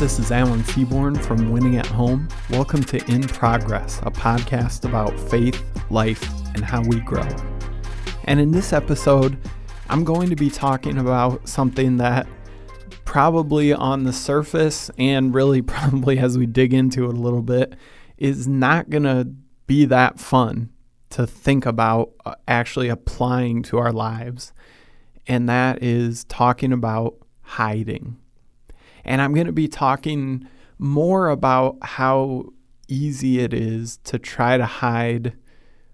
This is Alan Seaborn from Winning at Home. Welcome to In Progress, a podcast about faith, life, and how we grow. And in this episode, I'm going to be talking about something that probably on the surface and really probably as we dig into it a little bit is not going to be that fun to think about uh, actually applying to our lives. And that is talking about hiding. And I'm going to be talking more about how easy it is to try to hide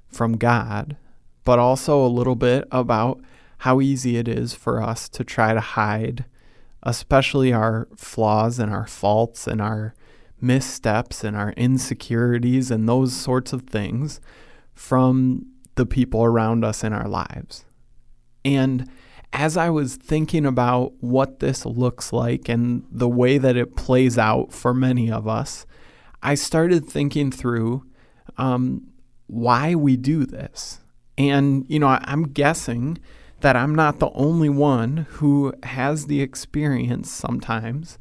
from God, but also a little bit about how easy it is for us to try to hide, especially our flaws and our faults and our missteps and our insecurities and those sorts of things from the people around us in our lives. And as I was thinking about what this looks like and the way that it plays out for many of us, I started thinking through um, why we do this. And, you know, I'm guessing that I'm not the only one who has the experience sometimes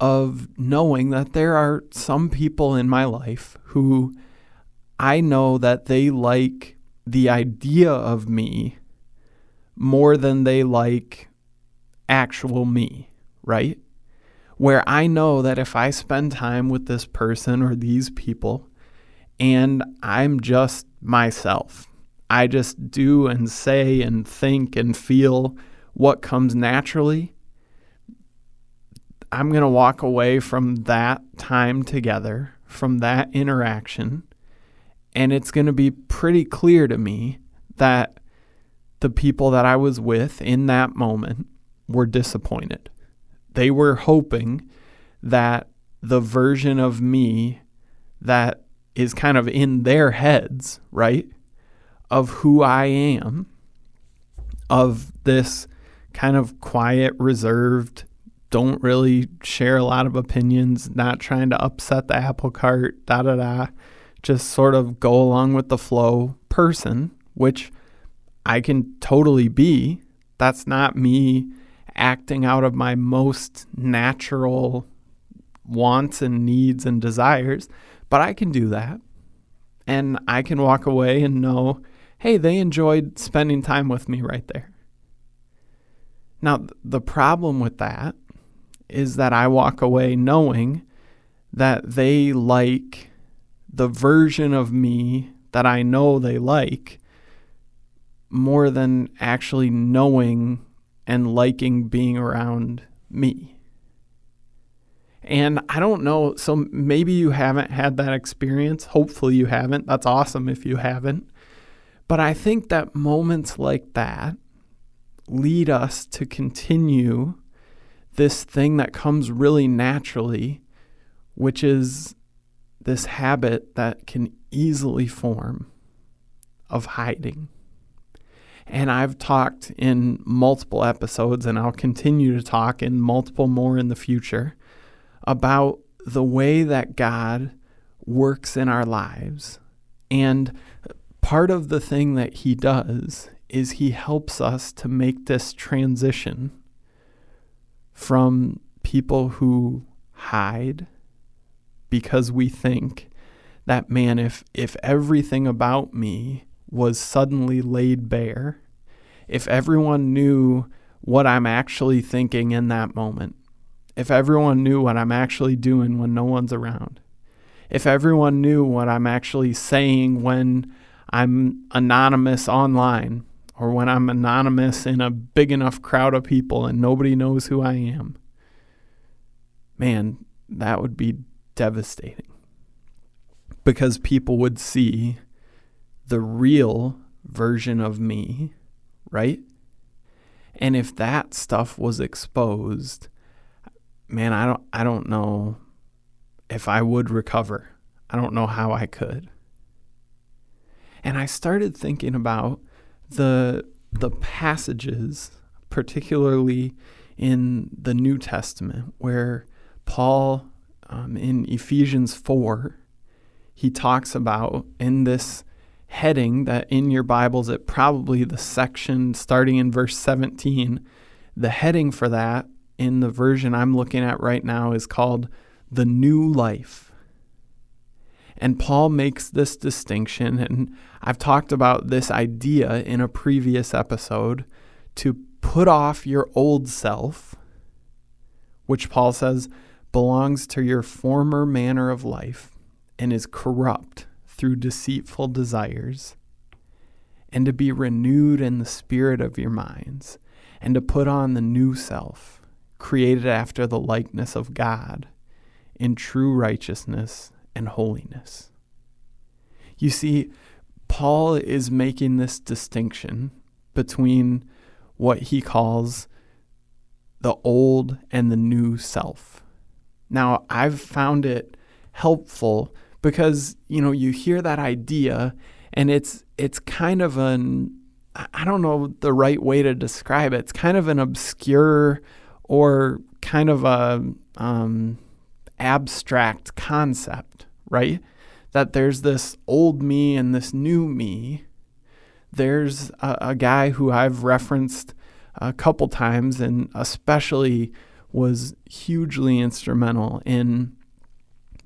of knowing that there are some people in my life who I know that they like the idea of me more than they like actual me, right? Where I know that if I spend time with this person or these people and I'm just myself, I just do and say and think and feel what comes naturally, I'm going to walk away from that time together, from that interaction, and it's going to be pretty clear to me that the people that I was with in that moment were disappointed. They were hoping that the version of me that is kind of in their heads, right, of who I am, of this kind of quiet, reserved, don't really share a lot of opinions, not trying to upset the apple cart, da da da, just sort of go along with the flow person, which I can totally be. That's not me acting out of my most natural wants and needs and desires, but I can do that. And I can walk away and know, hey, they enjoyed spending time with me right there. Now, the problem with that is that I walk away knowing that they like the version of me that I know they like more than actually knowing and liking being around me. And I don't know, so maybe you haven't had that experience. Hopefully, you haven't. That's awesome if you haven't. But I think that moments like that lead us to continue this thing that comes really naturally, which is this habit that can easily form of hiding. And I've talked in multiple episodes, and I'll continue to talk in multiple more in the future about the way that God works in our lives. And part of the thing that He does is He helps us to make this transition from people who hide because we think that, man, if, if everything about me was suddenly laid bare, if everyone knew what I'm actually thinking in that moment, if everyone knew what I'm actually doing when no one's around, if everyone knew what I'm actually saying when I'm anonymous online or when I'm anonymous in a big enough crowd of people and nobody knows who I am, man, that would be devastating. Because people would see the real version of me, right? And if that stuff was exposed, man, I don't I don't know if I would recover. I don't know how I could. And I started thinking about the the passages, particularly in the New Testament, where Paul um, in Ephesians 4, he talks about in this heading that in your Bibles, it probably the section starting in verse 17, the heading for that in the version I'm looking at right now is called The New Life. And Paul makes this distinction, and I've talked about this idea in a previous episode to put off your old self, which Paul says belongs to your former manner of life and is corrupt through deceitful desires, and to be renewed in the spirit of your minds, and to put on the new self, created after the likeness of God, in true righteousness and holiness. You see, Paul is making this distinction between what he calls the old and the new self. Now, I've found it helpful because, you know, you hear that idea and it's it's kind of an I don't know the right way to describe it. It's kind of an obscure or kind of a um, abstract concept, right? That there's this old me and this new me. There's a, a guy who I've referenced a couple times and especially was hugely instrumental in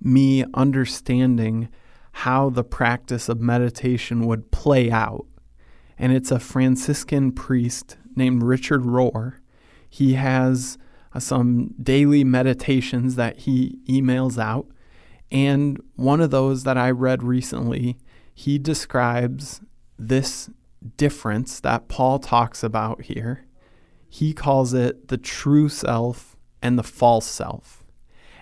me understanding how the practice of meditation would play out. And it's a Franciscan priest named Richard Rohr. He has uh, some daily meditations that he emails out. And one of those that I read recently, he describes this difference that Paul talks about here. He calls it the true self and the false self.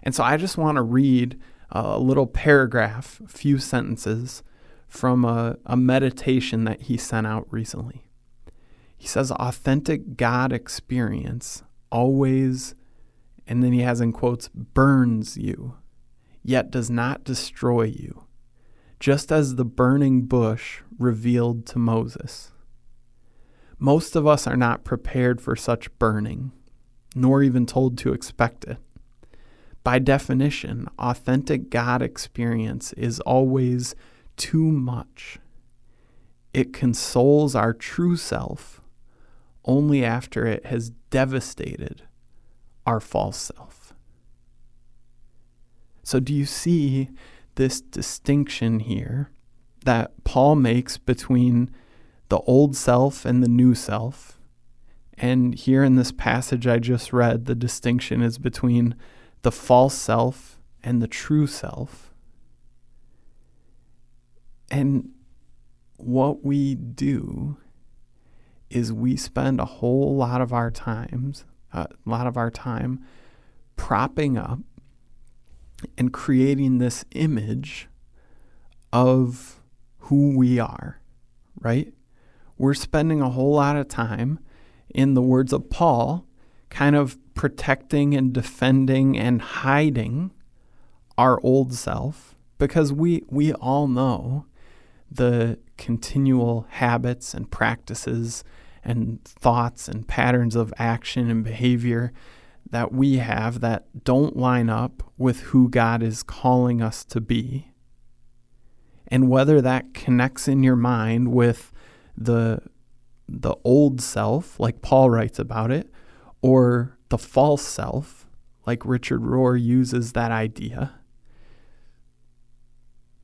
And so I just want to read a little paragraph, a few sentences from a, a meditation that he sent out recently. He says, authentic God experience always, and then he has in quotes, burns you, yet does not destroy you, just as the burning bush revealed to Moses. Most of us are not prepared for such burning, nor even told to expect it. By definition, authentic God experience is always too much. It consoles our true self only after it has devastated our false self. So, do you see this distinction here that Paul makes between the old self and the new self? And here in this passage I just read, the distinction is between the false self and the true self. And what we do is we spend a whole lot of our times, uh, a lot of our time propping up and creating this image of who we are, right? We're spending a whole lot of time, in the words of Paul, kind of protecting and defending and hiding our old self because we we all know the continual habits and practices and thoughts and patterns of action and behavior that we have that don't line up with who God is calling us to be. And whether that connects in your mind with the the old self like Paul writes about it or the false self like Richard Rohr uses that idea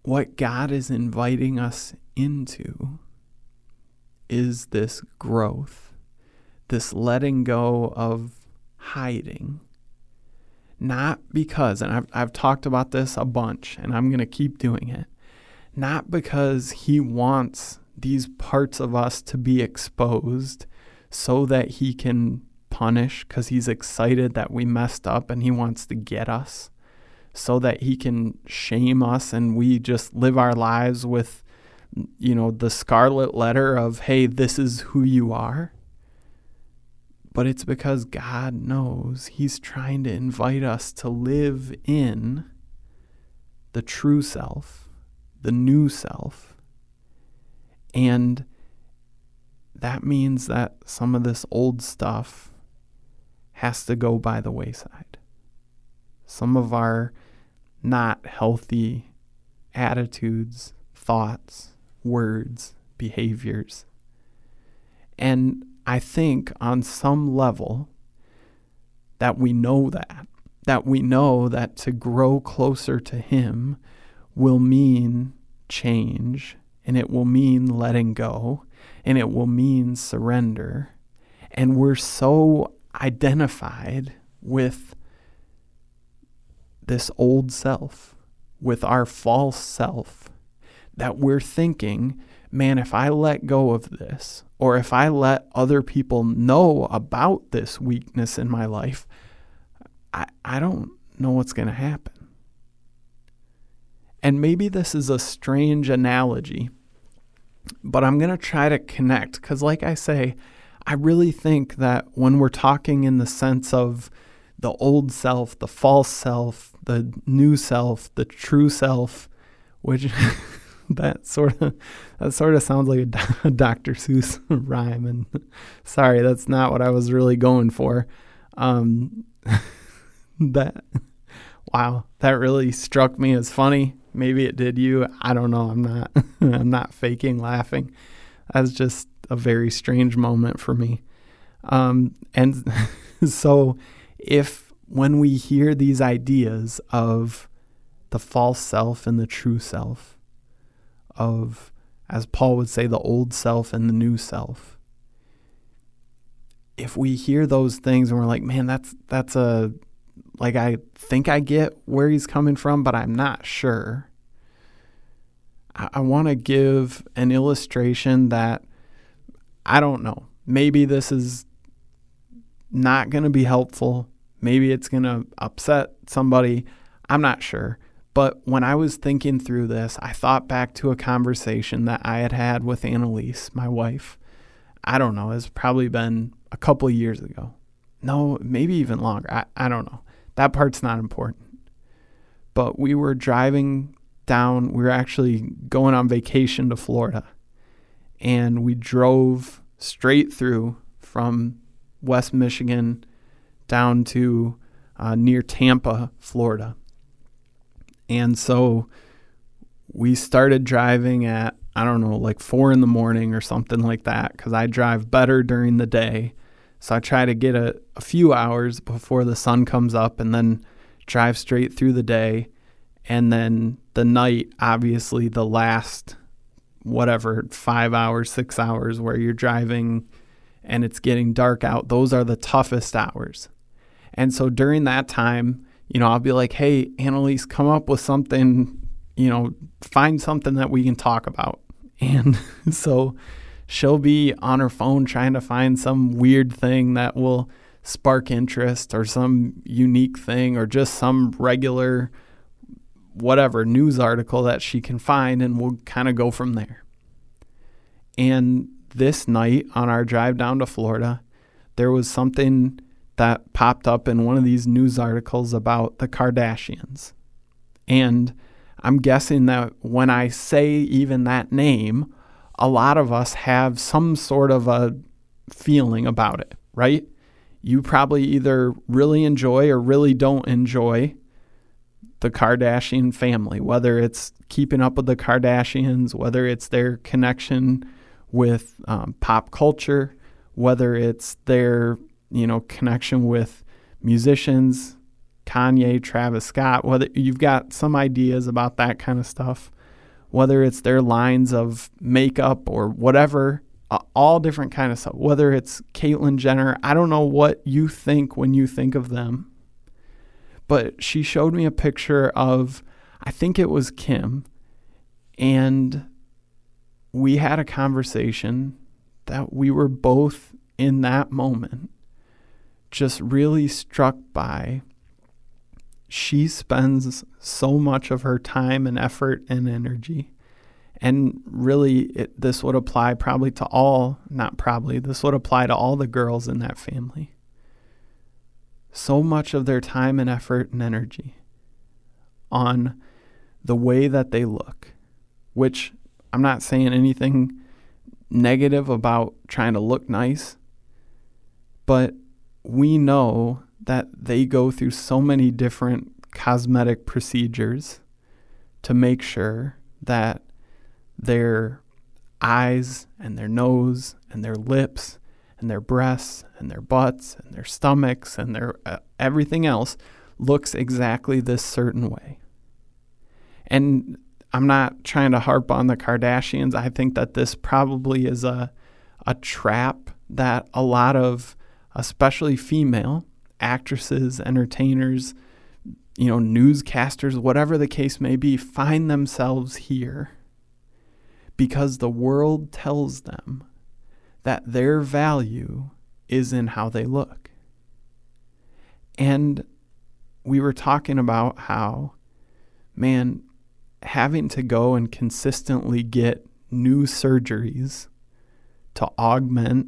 what God is inviting us into is this growth, this letting go of hiding. Not because, and I've, I've talked about this a bunch and I'm going to keep doing it, not because He wants these parts of us to be exposed so that He can punish because He's excited that we messed up and He wants to get us so that he can shame us and we just live our lives with you know the scarlet letter of hey this is who you are. But it's because God knows he's trying to invite us to live in the true self the new self. And that means that some of this old stuff has to go by the wayside some of our not healthy attitudes, thoughts, words, behaviors. And I think on some level that we know that, that we know that to grow closer to Him will mean change and it will mean letting go and it will mean surrender. And we're so identified with this old self, with our false self, that we're thinking, man, if I let go of this, or if I let other people know about this weakness in my life, I, I don't know what's going to happen. And maybe this is a strange analogy, but I'm going to try to connect because, like I say, I really think that when we're talking in the sense of the old self, the false self, the new self, the true self, which that sort of that sort of sounds like a, Dr. Seuss rhyme, and sorry, that's not what I was really going for. Um, that wow, that really struck me as funny. Maybe it did you. I don't know. I'm not. I'm not faking laughing. That's just a very strange moment for me. Um, and so, if when we hear these ideas of the false self and the true self, of, as Paul would say, the old self and the new self, if we hear those things and we're like, man, that's that's a like I think I get where he's coming from, but I'm not sure. I, want to give an illustration that I don't know. Maybe this is not going to be helpful. Maybe it's going to upset somebody. I'm not sure. But when I was thinking through this, I thought back to a conversation that I had had with Annalise, my wife. I don't know, it's probably been a couple years ago. No, maybe even longer. I, I don't know. That part's not important. But we were driving down, we were actually going on vacation to Florida. And we drove straight through from West Michigan down to uh, near Tampa, Florida. And so we started driving at, I don't know, like four in the morning or something like that, because I drive better during the day. So I try to get a, a few hours before the sun comes up and then drive straight through the day. And then the night, obviously, the last whatever, five hours, six hours where you're driving and it's getting dark out, those are the toughest hours. And so during that time, you know, I'll be like, hey, Annalise, come up with something, you know, find something that we can talk about. And so she'll be on her phone trying to find some weird thing that will spark interest or some unique thing or just some regular whatever news article that she can find and we'll kind of go from there. And this night on our drive down to Florida, there was something that popped up in one of these news articles about the Kardashians. And I'm guessing that when I say even that name, a lot of us have some sort of a feeling about it, right? You probably either really enjoy or really don't enjoy the Kardashian family, whether it's keeping up with the Kardashians, whether it's their connection with um, pop culture, whether it's their you know connection with musicians, Kanye, Travis Scott, whether you've got some ideas about that kind of stuff whether it's their lines of makeup or whatever, uh, all different kind of stuff. Whether it's Caitlyn Jenner, I don't know what you think when you think of them. But she showed me a picture of, I think it was Kim, and we had a conversation that we were both in that moment just really struck by she spends so much of her time and effort and energy. And really, it, this would apply probably to all, not probably, this would apply to all the girls in that family. So much of their time and effort and energy on the way that they look, which I'm not saying anything negative about trying to look nice, but we know that they go through so many different cosmetic procedures to make sure that their eyes and their nose and their lips and their breasts and their butts and their stomachs and their uh, everything else looks exactly this certain way. And I'm not trying to harp on the Kardashians. I think that this probably is a a trap that a lot of especially female actresses, entertainers, you know, newscasters, whatever the case may be, find themselves here because the world tells them that their value is in how they look. And we were talking about how, man, having to go and consistently get new surgeries to augment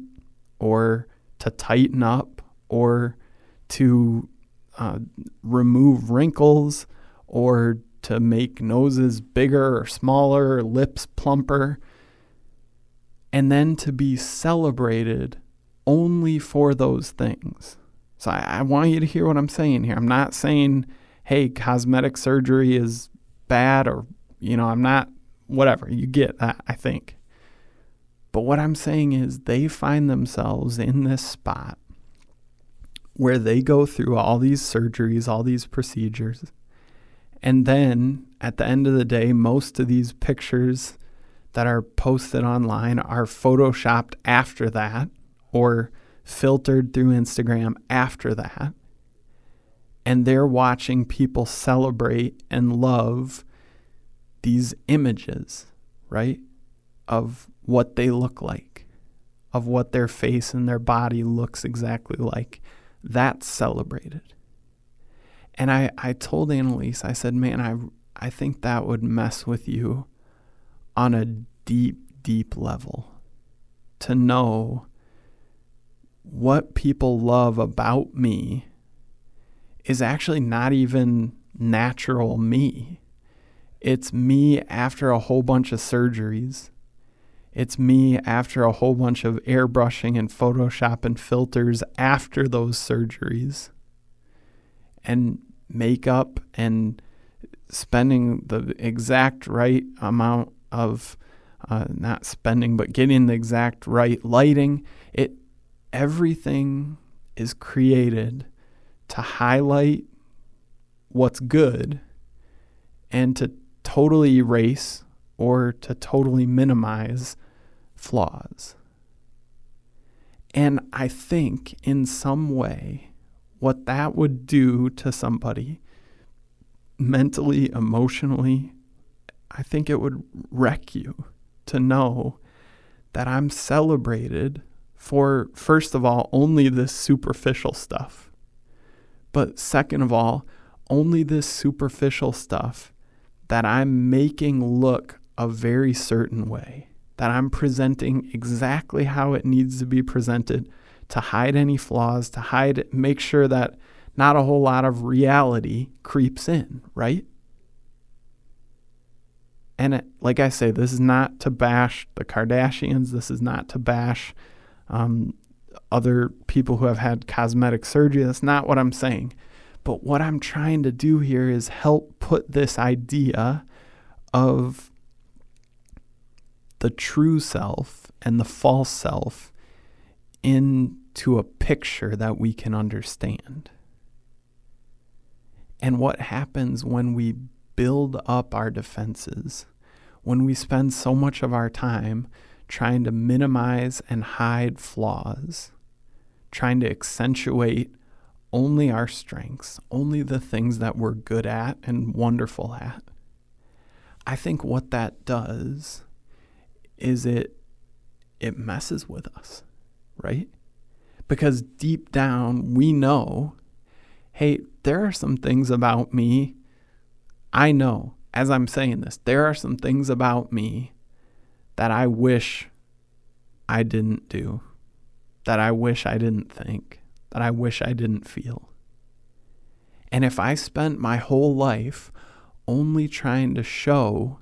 or to tighten up or to uh, remove wrinkles or to make noses bigger or smaller, lips plumper, and then to be celebrated only for those things. So I, I, want you to hear what I'm saying here. I'm not saying, hey, cosmetic surgery is bad or, you know, I'm not, whatever. You get that, I think. But what I'm saying is they find themselves in this spot where they go through all these surgeries, all these procedures. And then at the end of the day, most of these pictures that are posted online are photoshopped after that or filtered through Instagram after that. And they're watching people celebrate and love these images, right? Of what they look like, of what their face and their body looks exactly like. That's celebrated. And I, I told Annalise, I said, man, I, I think that would mess with you on a deep, deep level to know what people love about me is actually not even natural me. It's me after a whole bunch of surgeries. It's me after a whole bunch of airbrushing and Photoshop and filters after those surgeries. And makeup and spending the exact right amount of uh, not spending, but getting the exact right lighting. It everything is created to highlight what's good and to totally erase or to totally minimize flaws. And I think in some way, what that would do to somebody mentally, emotionally, I think it would wreck you to know that I'm celebrated for, first of all, only this superficial stuff. But second of all, only this superficial stuff that I'm making look a very certain way, that I'm presenting exactly how it needs to be presented to hide any flaws, to hide, make sure that not a whole lot of reality creeps in, right? And it, like I say, this is not to bash the Kardashians. This is not to bash um, other people who have had cosmetic surgery. That's not what I'm saying. But what I'm trying to do here is help put this idea of the true self and the false self into a picture that we can understand. And what happens when we build up our defenses, when we spend so much of our time trying to minimize and hide flaws, trying to accentuate only our strengths, only the things that we're good at and wonderful at. I think what that does is it it messes with us, right? Because deep down we know, hey, there are some things about me I know as I'm saying this, there are some things about me that I wish I didn't do, that I wish I didn't think, that I wish I didn't feel. And if I spent my whole life only trying to show,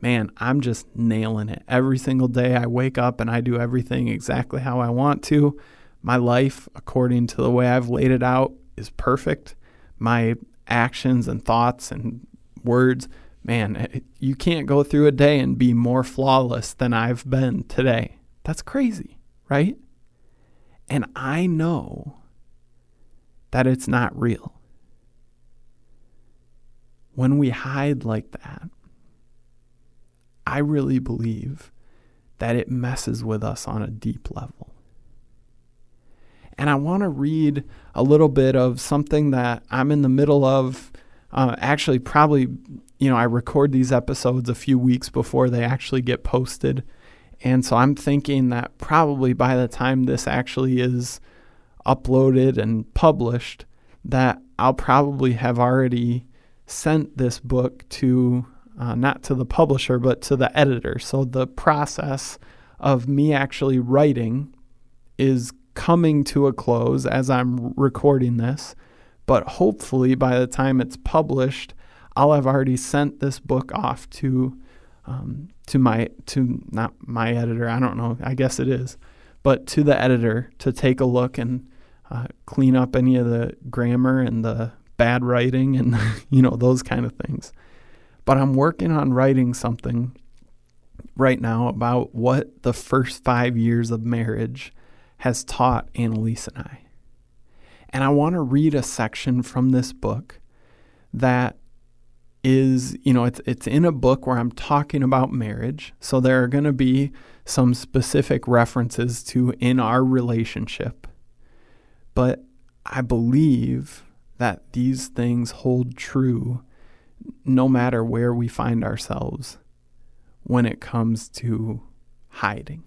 man, I'm just nailing it. Every single day I wake up and I do everything exactly how I want to. My life, according to the way I've laid it out, is perfect. My actions and thoughts and words man, eh, you can't go through a day and be more flawless than I've been today. That's crazy, right? And I know that it's not real. When we hide like that, I really believe that it messes with us on a deep level. And I want to read a little bit of something that I'm in the middle of. Uh, actually, probably, you know, I record these episodes a few weeks before they actually get posted. And so I'm thinking that probably by the time this actually is uploaded and published, that I'll probably have already sent this book to uh, not to the publisher, but to the editor. So the process of me actually writing is coming to a close as I'm recording this. But hopefully, by the time it's published, I'll have already sent this book off to um, to my to not my editor. I don't know. I guess it is, but to the editor to take a look and uh, clean up any of the grammar and the bad writing and you know those kind of things. But I'm working on writing something right now about what the first five years of marriage has taught Annalise and I. And I want to read a section from this book that is, you know, it's it's in a book where I'm talking about marriage. So there are going to be some specific references to in our relationship. But I believe that these things hold true no matter where we find ourselves when it comes to hiding.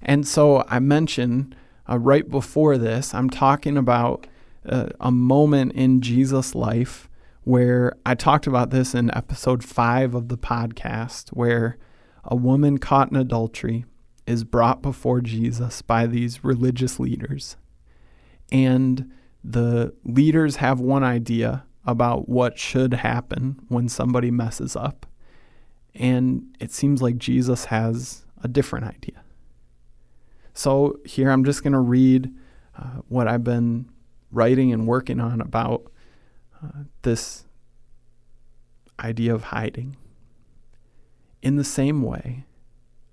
And so I mentioned uh, right before this, I'm talking about uh, a moment in Jesus' life where I talked about this in episode five of the podcast, where a woman caught in adultery is brought before Jesus by these religious leaders. And the leaders have one idea about what should happen when somebody messes up. And it seems like Jesus has a different idea. So here I'm just going to read uh, what I've been writing and working on about uh, this idea of hiding. In the same way,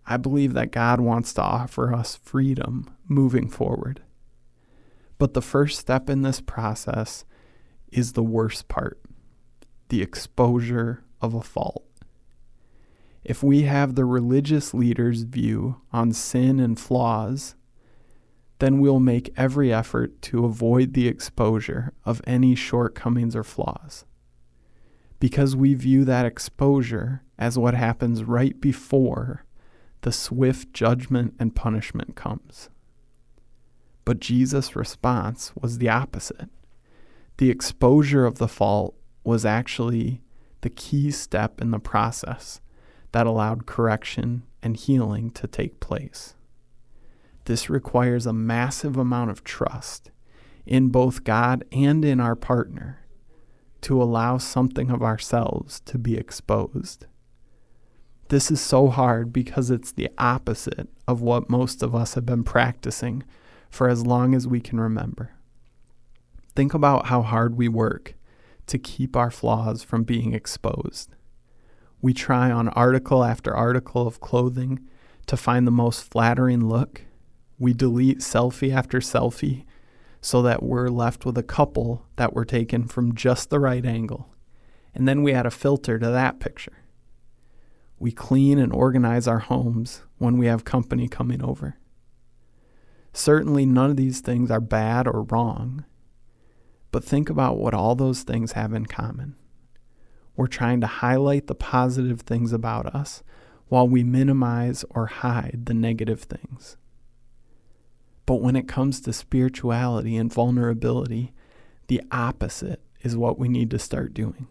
I believe that God wants to offer us freedom moving forward. But the first step in this process is the worst part the exposure of a fault. If we have the religious leader's view on sin and flaws, then we'll make every effort to avoid the exposure of any shortcomings or flaws. Because we view that exposure as what happens right before the swift judgment and punishment comes. But Jesus' response was the opposite. The exposure of the fault was actually the key step in the process that allowed correction and healing to take place. This requires a massive amount of trust in both God and in our partner to allow something of ourselves to be exposed. This is so hard because it's the opposite of what most of us have been practicing for as long as we can remember. Think about how hard we work to keep our flaws from being exposed. We try on article after article of clothing to find the most flattering look. We delete selfie after selfie so that we're left with a couple that were taken from just the right angle. And then we add a filter to that picture. We clean and organize our homes when we have company coming over. Certainly, none of these things are bad or wrong, but think about what all those things have in common. We're trying to highlight the positive things about us while we minimize or hide the negative things. But when it comes to spirituality and vulnerability, the opposite is what we need to start doing.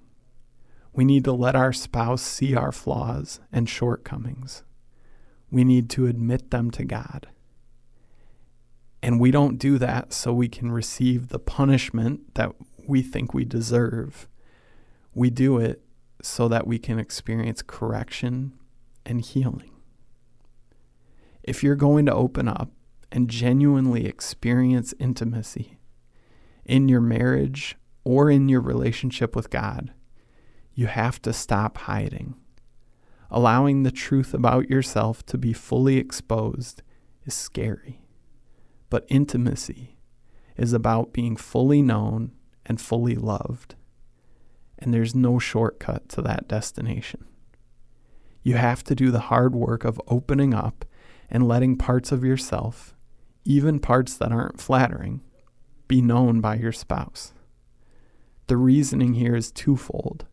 We need to let our spouse see our flaws and shortcomings. We need to admit them to God. And we don't do that so we can receive the punishment that we think we deserve. We do it so that we can experience correction and healing. If you're going to open up and genuinely experience intimacy in your marriage or in your relationship with God, You have to stop hiding. Allowing the truth about yourself to be fully exposed is scary. But intimacy is about being fully known and fully loved. And there's no shortcut to that destination. You have to do the hard work of opening up and letting parts of yourself, even parts that aren't flattering, be known by your spouse. The reasoning here is twofold.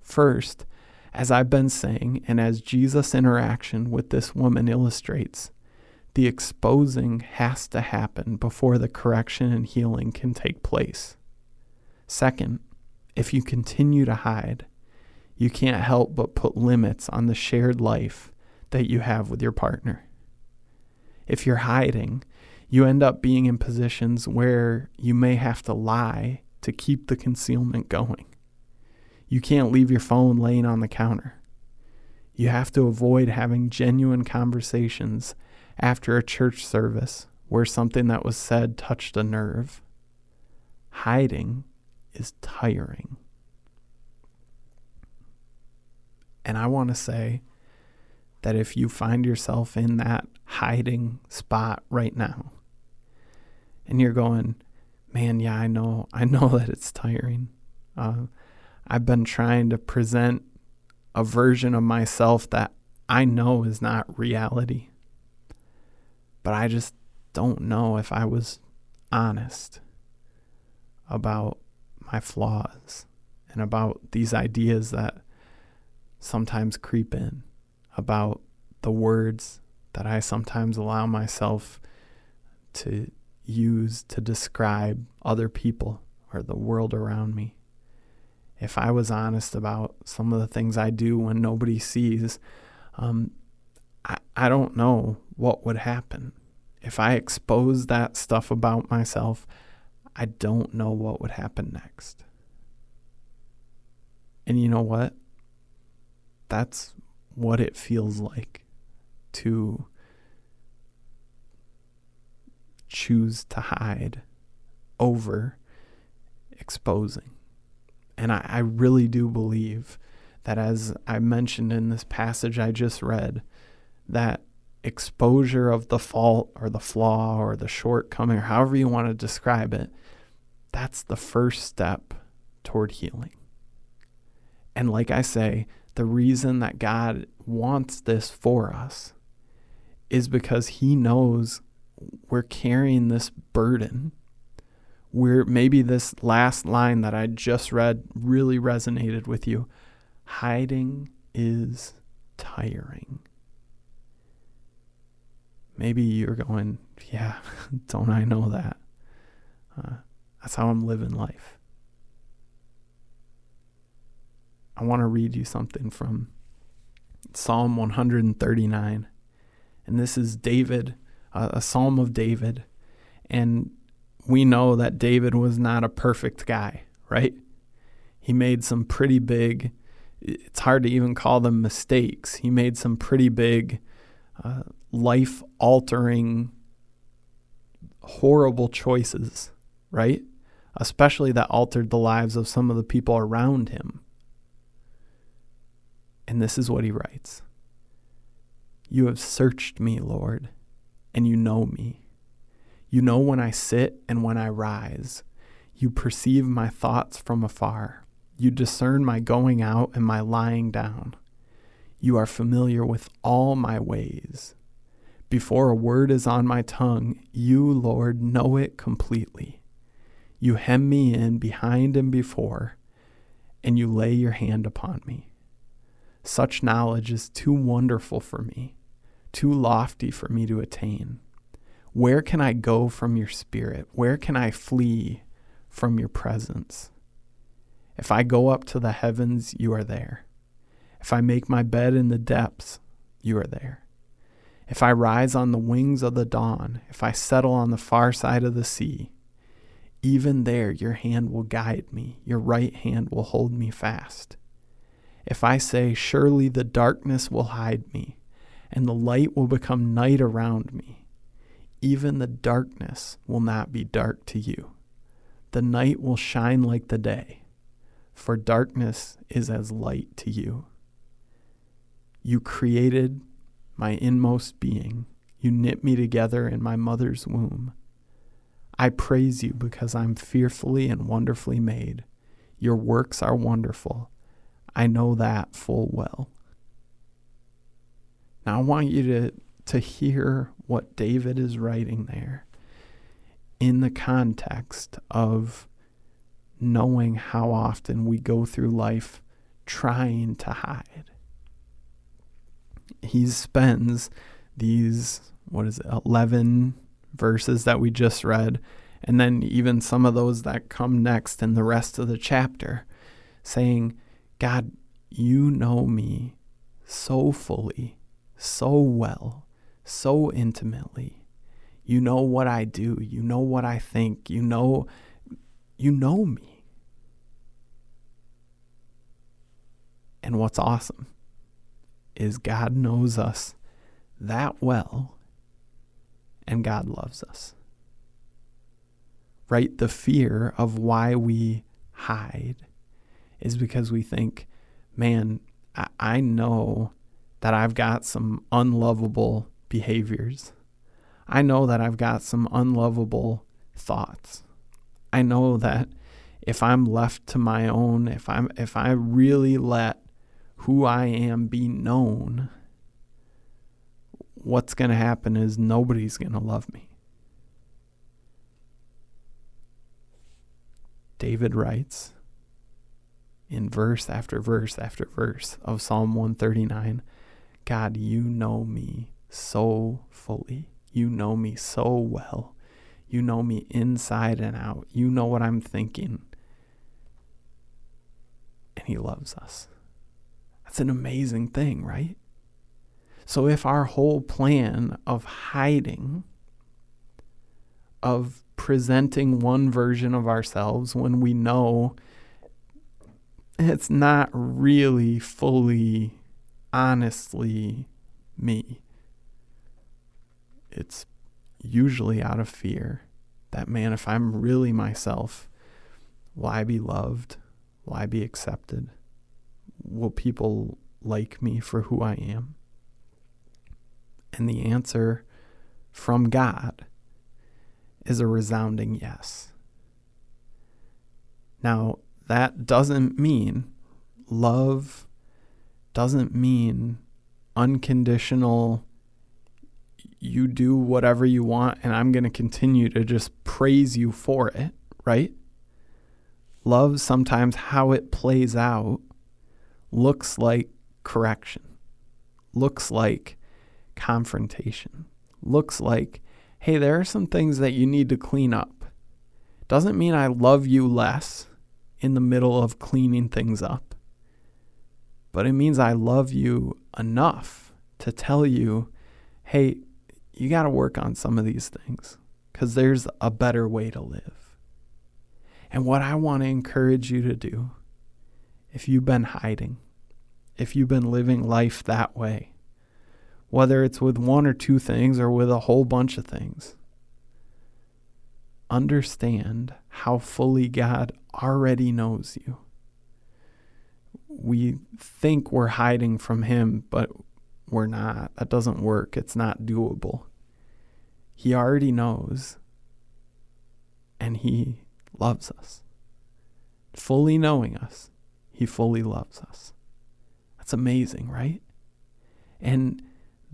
First, as I've been saying, and as Jesus' interaction with this woman illustrates, the exposing has to happen before the correction and healing can take place. Second, if you continue to hide, you can't help but put limits on the shared life that you have with your partner. If you're hiding, you end up being in positions where you may have to lie to keep the concealment going. You can't leave your phone laying on the counter. You have to avoid having genuine conversations after a church service where something that was said touched a nerve. Hiding is tiring. And I want to say that if you find yourself in that hiding spot right now, and you're going, man, yeah, I know, I know that it's tiring. Uh, I've been trying to present a version of myself that I know is not reality. But I just don't know if I was honest about my flaws and about these ideas that sometimes creep in, about the words that I sometimes allow myself to use to describe other people or the world around me if I was honest about some of the things I do when nobody sees, um, I, I don't know what would happen. If I expose that stuff about myself, I don't know what would happen next. And you know what? That's what it feels like to choose to hide over exposing. And I, I really do believe that, as I mentioned in this passage I just read, that exposure of the fault or the flaw or the shortcoming, or however you want to describe it, that's the first step toward healing. And like I say, the reason that God wants this for us is because He knows we're carrying this burden where maybe this last line that I just read really resonated with you. Hiding is tiring. Maybe you're going, yeah, don't I know that? Uh, that's how I'm living life. I want to read you something from Psalm 139. And this is David, a psalm of David. And we know that David was not a perfect guy, right? He made some pretty big, it's hard to even call them mistakes. He made some pretty big, uh, life altering, horrible choices, right? Especially that altered the lives of some of the people around him. And this is what he writes You have searched me, Lord, and you know me. You know when I sit and when I rise. You perceive my thoughts from afar. You discern my going out and my lying down. You are familiar with all my ways. Before a word is on my tongue, you, Lord, know it completely. You hem me in behind and before, and you lay your hand upon me. Such knowledge is too wonderful for me, too lofty for me to attain. Where can I go from your spirit? Where can I flee from your presence? If I go up to the heavens, you are there. If I make my bed in the depths, you are there. If I rise on the wings of the dawn, if I settle on the far side of the sea, even there your hand will guide me, your right hand will hold me fast. If I say, Surely the darkness will hide me, and the light will become night around me, even the darkness will not be dark to you. The night will shine like the day, for darkness is as light to you. You created my inmost being. You knit me together in my mother's womb. I praise you because I'm fearfully and wonderfully made. Your works are wonderful. I know that full well. Now I want you to, to hear what David is writing there in the context of knowing how often we go through life trying to hide. He spends these, what is it, 11 verses that we just read, and then even some of those that come next in the rest of the chapter, saying, God, you know me so fully, so well, so intimately. You know what I do. You know what I think. You know you know me. And what's awesome is God knows us that well and God loves us. Right? The fear of why we hide is because we think, man, I, I know that I've got some unlovable behaviors. I know that I've got some unlovable thoughts. I know that if I'm left to my own, if I'm if I really let who I am be known, what's going to happen is nobody's going to love me. David writes in verse after verse after verse of Psalm 139 God, you know me so fully. You know me so well. You know me inside and out. You know what I'm thinking. And He loves us. That's an amazing thing, right? So if our whole plan of hiding, of presenting one version of ourselves when we know it's not really fully, honestly me, it's usually out of fear that, man, if I'm really myself, will I be loved? Will I be accepted? Will people like me for who I am? And the answer from God is a resounding yes. Now, that doesn't mean love doesn't mean unconditional you do whatever you want and I'm going to continue to just praise you for it, right? Love sometimes how it plays out looks like correction, looks like confrontation, looks like, hey, there are some things that you need to clean up. Doesn't mean I love you less in the middle of cleaning things up, but it means I love you enough to tell you, hey, you got to work on some of these things because there's a better way to live. And what I want to encourage you to do, if you've been hiding, if you've been living life that way, whether it's with one or two things or with a whole bunch of things. Understand how fully God already knows you. We think we're hiding from Him, but we're not. That doesn't work. It's not doable. He already knows, and He loves us. Fully knowing us, He fully loves us. That's amazing, right? And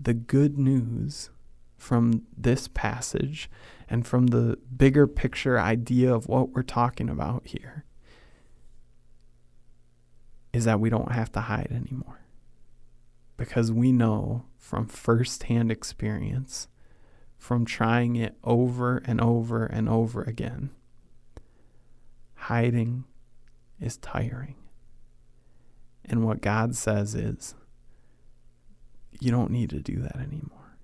the good news from this passage and from the bigger picture idea of what we're talking about here is that we don't have to hide anymore. Because we know from firsthand experience, from trying it over and over and over again, hiding is tiring. And what God says is, you don't need to do that anymore.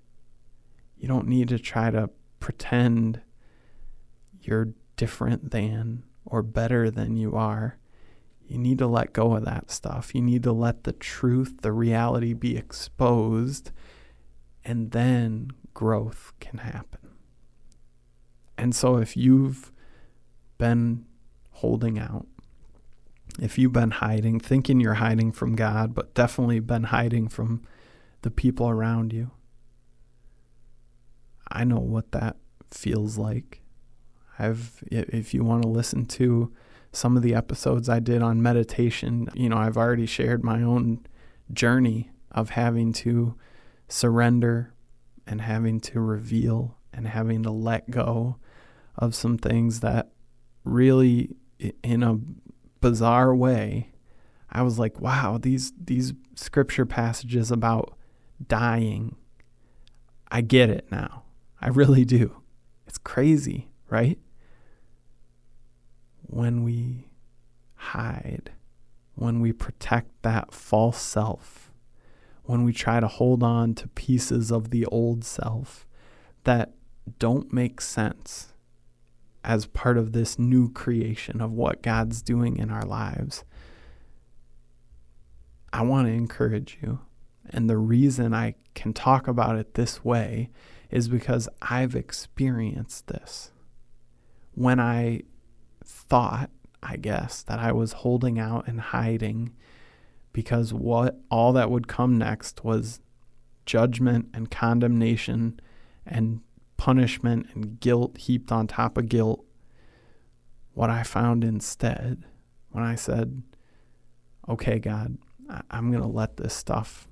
You don't need to try to pretend you're different than or better than you are. You need to let go of that stuff. You need to let the truth, the reality be exposed, and then growth can happen. And so if you've been holding out, if you've been hiding, thinking you're hiding from God, but definitely been hiding from the people around you. I know what that feels like. I've if you want to listen to some of the episodes I did on meditation, you know, I've already shared my own journey of having to surrender and having to reveal and having to let go of some things that really in a bizarre way I was like, wow, these these scripture passages about dying I get it now. I really do. It's crazy, right? When we hide, when we protect that false self, when we try to hold on to pieces of the old self that don't make sense as part of this new creation of what God's doing in our lives. I want to encourage you. And the reason I can talk about it this way is because I've experienced this. When I thought, I guess, that I was holding out and hiding because what all that would come next was judgment and condemnation and punishment and guilt heaped on top of guilt. What I found instead when I said, okay, God, I'm going to let this stuff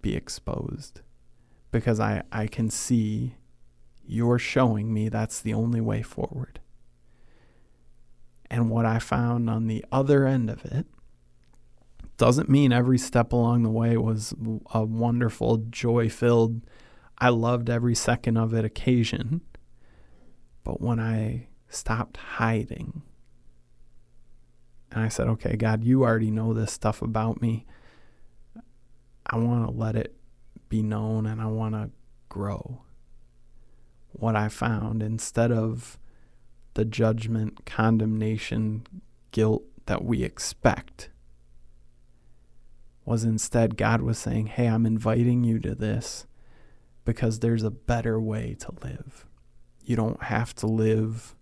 be exposed because I, I can see you're showing me that's the only way forward. And what I found on the other end of it doesn't mean every step along the way was a wonderful, joy filled, I loved every second of it occasion. But when I stopped hiding and I said, okay, God, you already know this stuff about me. I want to let it be known and I want to grow. What I found instead of the judgment, condemnation, guilt that we expect was instead God was saying, Hey, I'm inviting you to this because there's a better way to live. You don't have to live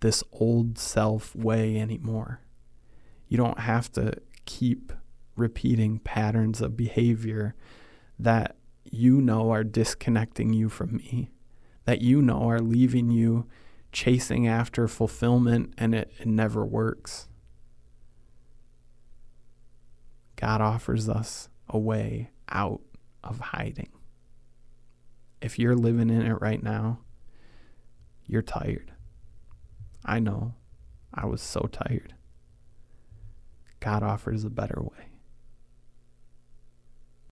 this old self way anymore. You don't have to keep repeating patterns of behavior that you know are disconnecting you from me, that you know are leaving you chasing after fulfillment and it, it never works. God offers us a way out of hiding. If you're living in it right now, you're tired. I know. I was so tired. God offers a better way.